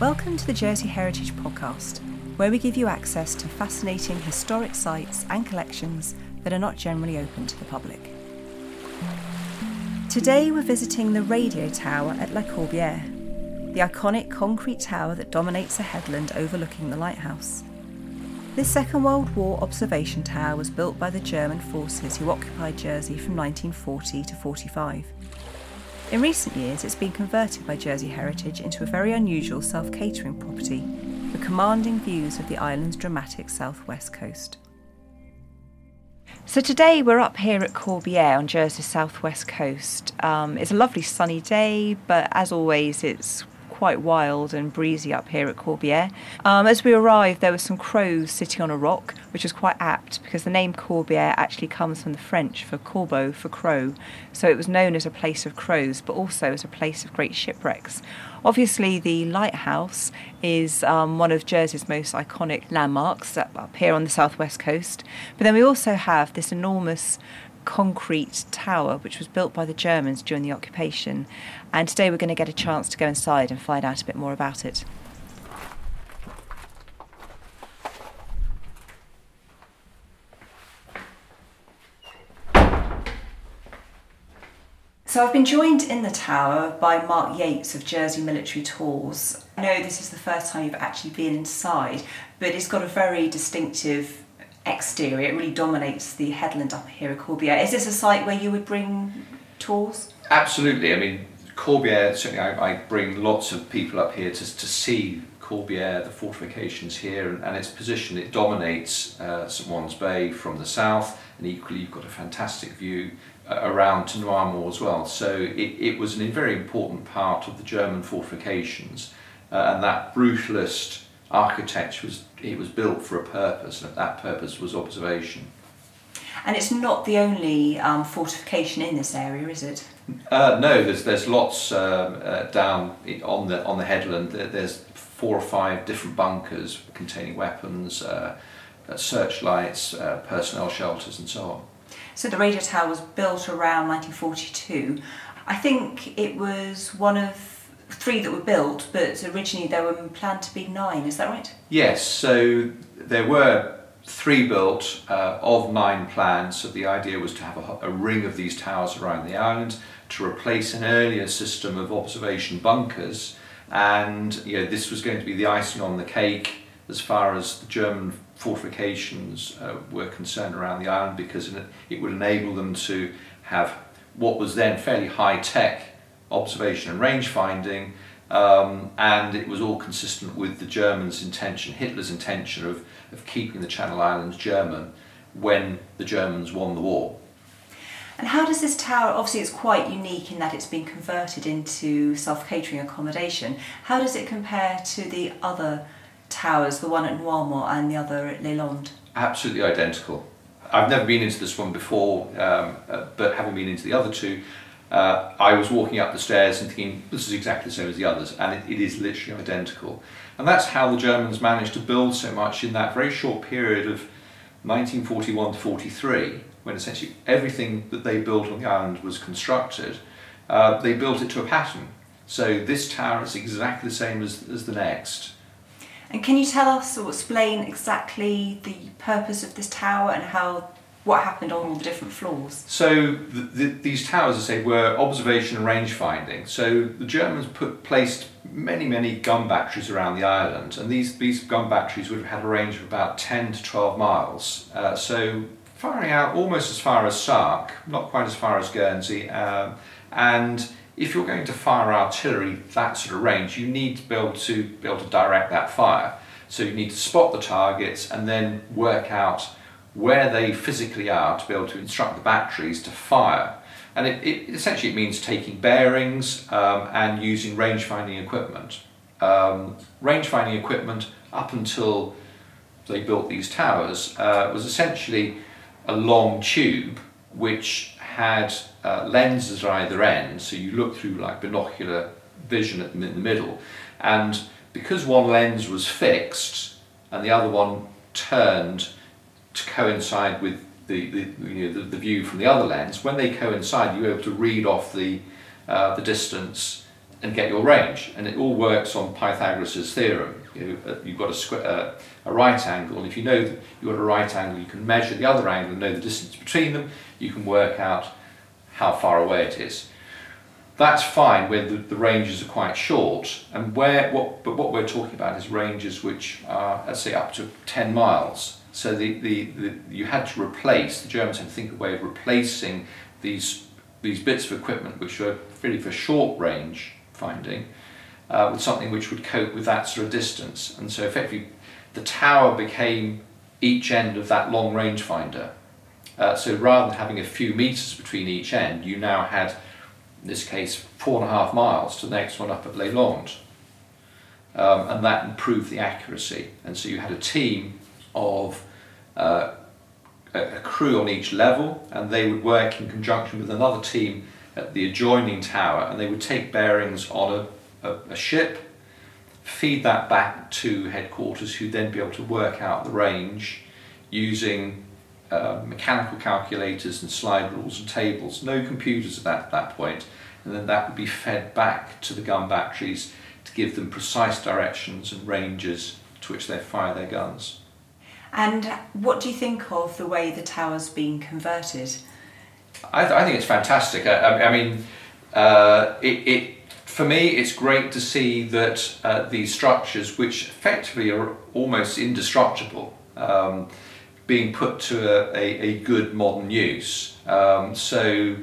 Welcome to the Jersey Heritage Podcast, where we give you access to fascinating historic sites and collections that are not generally open to the public. Today we're visiting the radio tower at La Corbière, the iconic concrete tower that dominates a headland overlooking the lighthouse. This Second World War observation tower was built by the German forces who occupied Jersey from 1940 to 45. In recent years, it's been converted by Jersey Heritage into a very unusual self catering property with commanding views of the island's dramatic southwest coast. So today we're up here at Corbière on Jersey's southwest coast. Um, it's a lovely sunny day, but as always, it's quite wild and breezy up here at Corbière. Um, as we arrived, there were some crows sitting on a rock, which was quite apt because the name Corbière actually comes from the French for corbeau, for crow. So it was known as a place of crows, but also as a place of great shipwrecks. Obviously, the lighthouse is um, one of Jersey's most iconic landmarks up, up here on the southwest coast. But then we also have this enormous concrete tower which was built by the Germans during the occupation. And today we're going to get a chance to go inside and find out a bit more about it. So I've been joined in the tower by Mark Yates of Jersey Military Tours. I know this is the first time you've actually been inside, but it's got a very distinctive exterior. It really dominates the headland up here at Corbière. Is this a site where you would bring tours? Absolutely. I mean, Corbière, certainly I, I bring lots of people up here to, to see Corbière, the fortifications here, and, and its position. It dominates uh, St Ouen's Bay from the south, and equally you've got a fantastic view uh, around to Noirmont as well. So it, it was a very important part of the German fortifications, uh, and that brutalist architecture was it was built for a purpose, and that purpose was observation. And it's not the only um, fortification in this area, is it? Uh, no, there's there's lots um, uh, down on the on the headland. There's four or five different bunkers containing weapons, uh, uh, searchlights, uh, personnel shelters, and so on. So the radio tower was built around 1942. I think it was one of three that were built, but originally there were planned to be nine. Is that right? Yes. So there were three built uh, of nine planned. So the idea was to have a, a, ring of these towers around the island to replace an earlier system of observation bunkers. And you know, this was going to be the icing on the cake as far as the German fortifications uh, were concerned around the island because it would enable them to have what was then fairly high tech observation and range finding, um, and it was all consistent with the Germans' intention, Hitler's intention of, of keeping the Channel Islands German when the Germans won the war. And how does this tower, obviously it's quite unique in that it's been converted into self-catering accommodation, how does it compare to the other towers, the one at Noirmont and the other at Les Landes? Absolutely identical. I've never been into this one before, um, uh, but having been into the other two, uh, I was walking up the stairs and thinking, this is exactly the same as the others, and it, it is literally identical. And that's how the Germans managed to build so much in that very short period of 1941 to 43, when essentially everything that they built on the island was constructed. Uh, they built it to a pattern. So this tower is exactly the same as, as the next. And can you tell us or explain exactly the purpose of this tower and how what happened on all the different floors? So the, the, these towers, I say, were observation and range finding. So the Germans put placed many, many gun batteries around the island, and these these gun batteries would have had a range of about ten to twelve miles. Uh, so firing out almost as far as Sark, not quite as far as Guernsey, um, and if you're going to fire artillery that sort of range, you need to be able to be able to direct that fire. So you need to spot the targets and then work out where they physically are to be able to instruct the batteries to fire. And it, it essentially it means taking bearings um, and using range finding equipment. Um, range finding equipment up until they built these towers uh, was essentially a long tube which had uh, lenses at either end, so you look through like binocular vision in the middle, and because one lens was fixed and the other one turned to coincide with the, the, you know, the, the, view from the other lens, when they coincide, you're able to read off the, uh, the distance and get your range. And it all works on Pythagoras' theorem. You know, uh, you've got a, uh, a right angle, and if you know that you've got a right angle, you can measure the other angle and know the distance between them. You can work out how far away it is. That's fine where the, the ranges are quite short, and where what but what we're talking about is ranges which are let's say up to ten miles. So the, the, the you had to replace the Germans had to think of a way of replacing these these bits of equipment which were really for short range finding uh, with something which would cope with that sort of distance. And so effectively, the tower became each end of that long range finder. Uh, so rather than having a few meters between each end, you now had, in this case, four and a half miles to the next one up at Les Landes. Um, and that improved the accuracy. And so you had a team of uh, a, crew on each level, and they would work in conjunction with another team at the adjoining tower, and they would take bearings on a, a, a ship, feed that back to headquarters, who'd then be able to work out the range using uh, mechanical calculators and slide rules and tables, no computers at that, that point, and then that would be fed back to the gun batteries to give them precise directions and ranges to which they fire their guns. And what do you think of the way the tower's been converted? I, th- I think it's fantastic. I, I mean, uh, it, it, for me, it's great to see that uh, these structures, which effectively are almost indestructible, um, being put to a, a, a good modern use. Um, so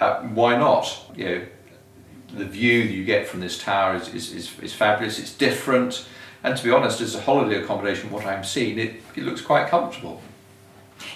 uh, why not? You know, the view that you get from this tower is, is, is, is fabulous. It's different. And to be honest, as a holiday accommodation, what I'm seeing, it, it looks quite comfortable.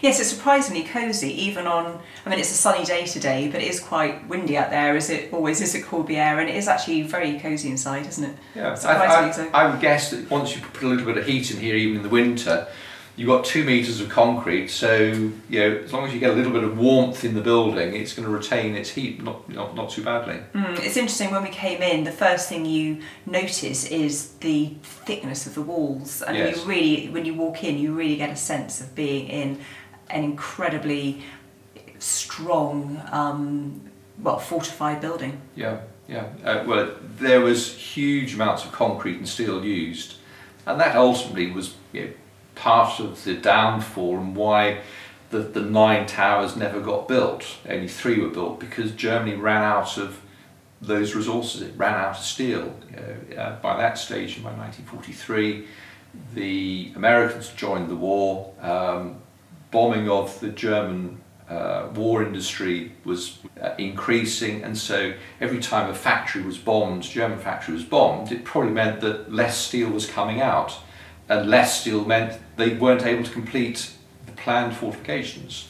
Yes, it's surprisingly cosy, even on. I mean, it's a sunny day today, but it is quite windy out there, as it always is at Corbière, and it is actually very cosy inside, isn't it? Yeah, surprisingly I, I, so. I would guess that once you put a little bit of heat in here, even in the winter, you've got two meters of concrete. So you know, as long as you get a little bit of warmth in the building, it's going to retain its heat not not, not too badly. Mm, it's interesting when we came in, the first thing you notice is the thickness of the walls, and Yes. you really, when you walk in, you really get a sense of being in an incredibly strong, um, well, fortified building. Yeah, yeah. Uh, well, there was huge amounts of concrete and steel used, and that ultimately was you know, part of the downfall and why the, the nine towers never got built. Only three were built because Germany ran out of those resources. It ran out of steel. You know, uh, by that stage, by 1943, the Americans joined the war. Um, bombing of the German uh, war industry was uh, increasing, and so every time a factory was bombed, German factory was bombed, it probably meant that less steel was coming out, and less steel meant they weren't able to complete the planned fortifications.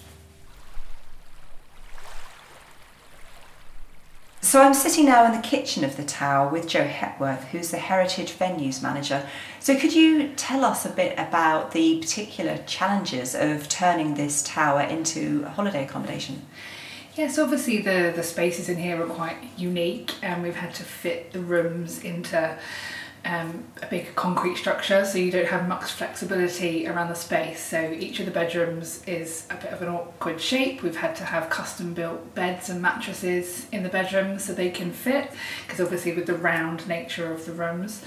So I'm sitting now in the kitchen of the tower with Joe Hepworth, who's the Heritage Venues Manager. So could you tell us a bit about the particular challenges of turning this tower into a holiday accommodation? Yes, obviously the, the spaces in here are quite unique and we've had to fit the rooms into um, a big concrete structure so you don't have much flexibility around the space. So each of the bedrooms is a bit of an awkward shape. We've had to have custom built beds and mattresses in the bedrooms so they can fit because obviously with the round nature of the rooms.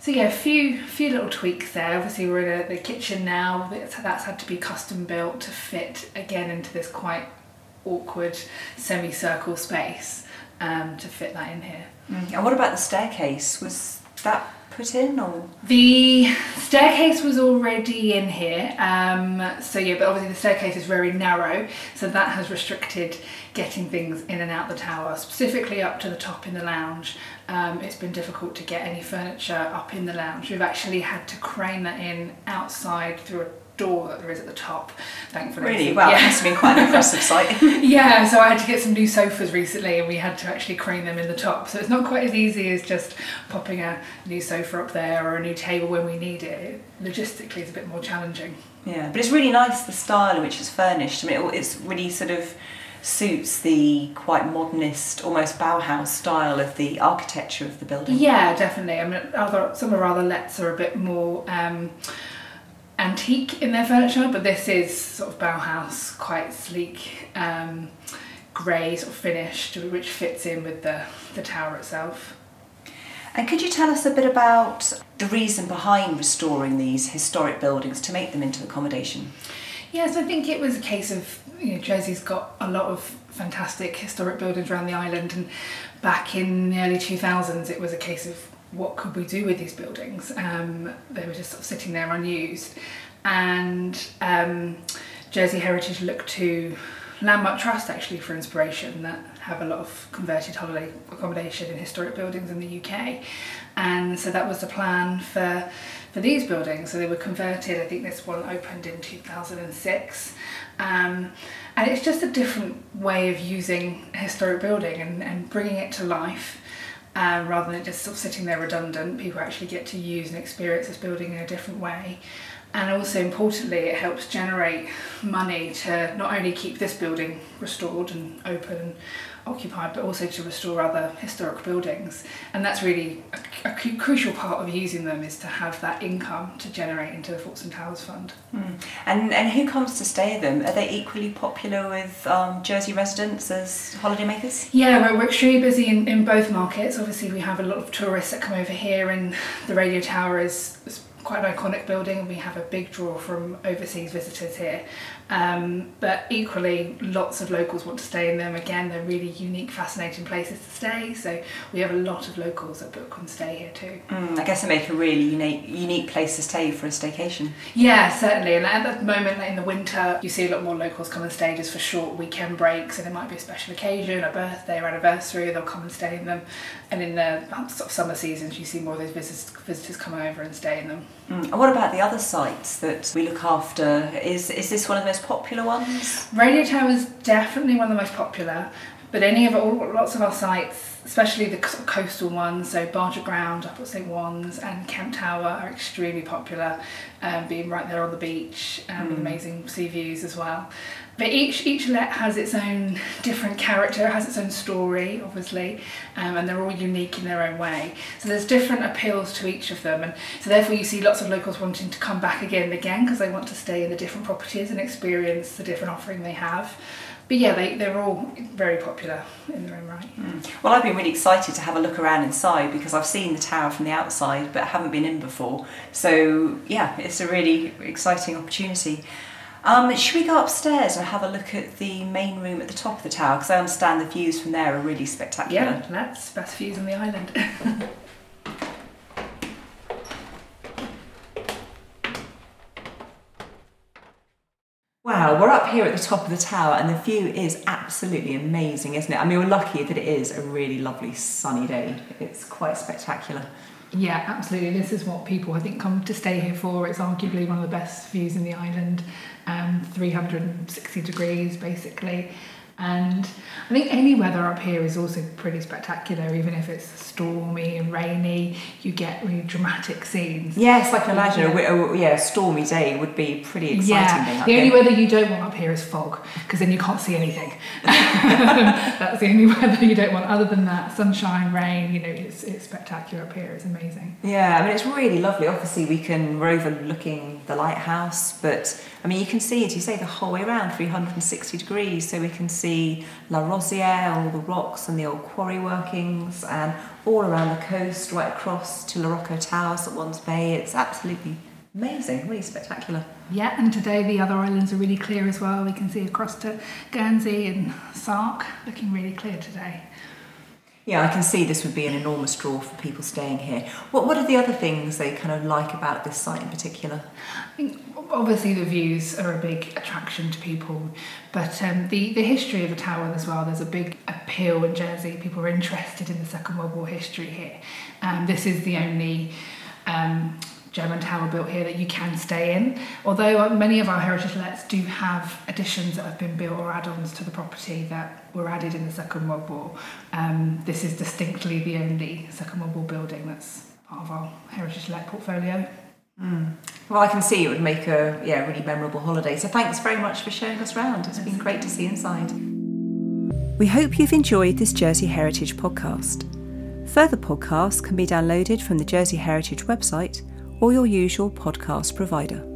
So yeah, a few few little tweaks there. Obviously we're in a, the kitchen now. That's, that's had to be custom built to fit again into this quite awkward semicircle space um, to fit that in here. And what about the staircase? Was that put in or? The staircase was already in here, um, so yeah, but obviously the staircase is very narrow, so that has restricted getting things in and out the tower, specifically up to the top in the lounge. Um, it's been difficult to get any furniture up in the lounge. We've actually had to crane that in outside through a door that there is at the top, thankfully. Really? Wow, Yeah. that must have been quite an impressive sight. Yeah, so I had to get some new sofas recently and we had to actually crane them in the top. So it's not quite as easy as just popping a new sofa up there or a new table when we need it. Logistically, it's a bit more challenging. Yeah, but it's really nice the style in which it's furnished. I mean, it, it's really sort of suits the quite modernist, almost Bauhaus style of the architecture of the building. Yeah, definitely. I mean, other, some of our other lets are a bit more um, antique in their furniture, but this is sort of Bauhaus, quite sleek, um, grey sort of finished, which fits in with the, the tower itself. And could you tell us a bit about the reason behind restoring these historic buildings to make them into accommodation? Yes, I think it was a case of you know Jersey's got a lot of fantastic historic buildings around the island, and back in the early two thousands, it was a case of what could we do with these buildings? Um, they were just sort of sitting there unused, and um, Jersey Heritage looked to Landmark Trust actually for inspiration that have a lot of converted holiday accommodation in historic buildings in the UK, and so that was the plan for for these buildings. So they were converted. I think this one opened in 2006. Um, and it's just a different way of using a historic building and, and bringing it to life um, rather than just sort of sitting there redundant. People actually get to use and experience this building in a different way. And also importantly, it helps generate money to not only keep this building restored and open occupied, but also to restore other historic buildings. And that's really a, a crucial part of using them is to have that income to generate into the Forts and Towers Fund. Mm. And and who comes to stay them? Are they equally popular with um, Jersey residents as holidaymakers? Yeah, we're, we're extremely busy in, in both markets. Obviously, we have a lot of tourists that come over here, and the radio tower is, is quite an iconic building. We have a big draw from overseas visitors here. Um, but equally, lots of locals want to stay in them. Again, they're really unique, fascinating places to stay. So we have a lot of locals that book and stay here too. Mm, I guess they make a really unique, unique place to stay for a staycation. Yeah, certainly. And at the moment, in the winter, you see a lot more locals come and stay just for short weekend breaks. And it might be a special occasion, a birthday or anniversary. They'll come and stay in them. And in the sort of summer seasons, you see more of those visitors, visitors come over and stay in them. Mm. And what about the other sites that we look after? Is is this one of the most popular ones? Radio Tower is definitely one of the most popular, but any of all, lots of our sites, especially the coastal ones, so Barge Aground, up at St Ouen's, and Kempt Tower are extremely popular, um, being right there on the beach and mm. amazing sea views as well. But each each let has its own different character, has its own story, obviously, um, and they're all unique in their own way. So there's different appeals to each of them, and so therefore you see lots of locals wanting to come back again and again because they want to stay in the different properties and experience the different offering they have. But yeah, they, they're all very popular in their own right. Mm. Well, I've been really excited to have a look around inside because I've seen the tower from the outside but haven't been in before. So yeah, it's a really exciting opportunity. Um, should we go upstairs and have a look at the main room at the top of the tower? Because I understand the views from there are really spectacular. Yeah, that's best views on the island. Wow, we're up here at the top of the tower and the view is absolutely amazing, isn't it? I mean, we're lucky that it is a really lovely sunny day. It's quite spectacular. Yeah, absolutely. This is what people I think come to stay here for. It's arguably one of the best views in the island, um, 360 degrees basically. And I think any weather up here is also pretty spectacular, even if it's stormy and rainy. You get really dramatic scenes. Yes, I can imagine. Yeah. A, a, yeah, stormy day would be pretty exciting. Yeah, the only weather you don't want up here is fog, because then you can't see anything. That's the only weather you don't want. Other than that, sunshine, rain. You know, it's it's spectacular up here. It's amazing. Yeah, I mean, it's really lovely. Obviously, we can we're overlooking the lighthouse, but I mean, you can see, as you say, the whole way around, 360 degrees. So we can see La Rosière, all the rocks and the old quarry workings, and all around the coast, right across to La Rocco Towers at Ouen's Bay. It's absolutely amazing, really spectacular. Yeah, and today the other islands are really clear as well. We can see across to Guernsey and Sark, looking really clear today. Yeah, I can see this would be an enormous draw for people staying here. What What are the other things they kind of like about this site in particular? I think obviously the views are a big attraction to people, but um, the the history of the tower as well. There's a big appeal in Jersey. People are interested in the Second World War history here. Um, this is the only um, German tower built here that you can stay in. Although uh, many of our heritage lets do have additions that have been built or add-ons to the property that were added in the Second World War, um, this is distinctly the only Second World War building that's part of our heritage let portfolio. Mm. Well, I can see it would make a yeah really memorable holiday. So thanks very much for showing us around. It's been great to see inside. We hope you've enjoyed this Jersey Heritage podcast. Further podcasts can be downloaded from the Jersey Heritage website or your usual podcast provider.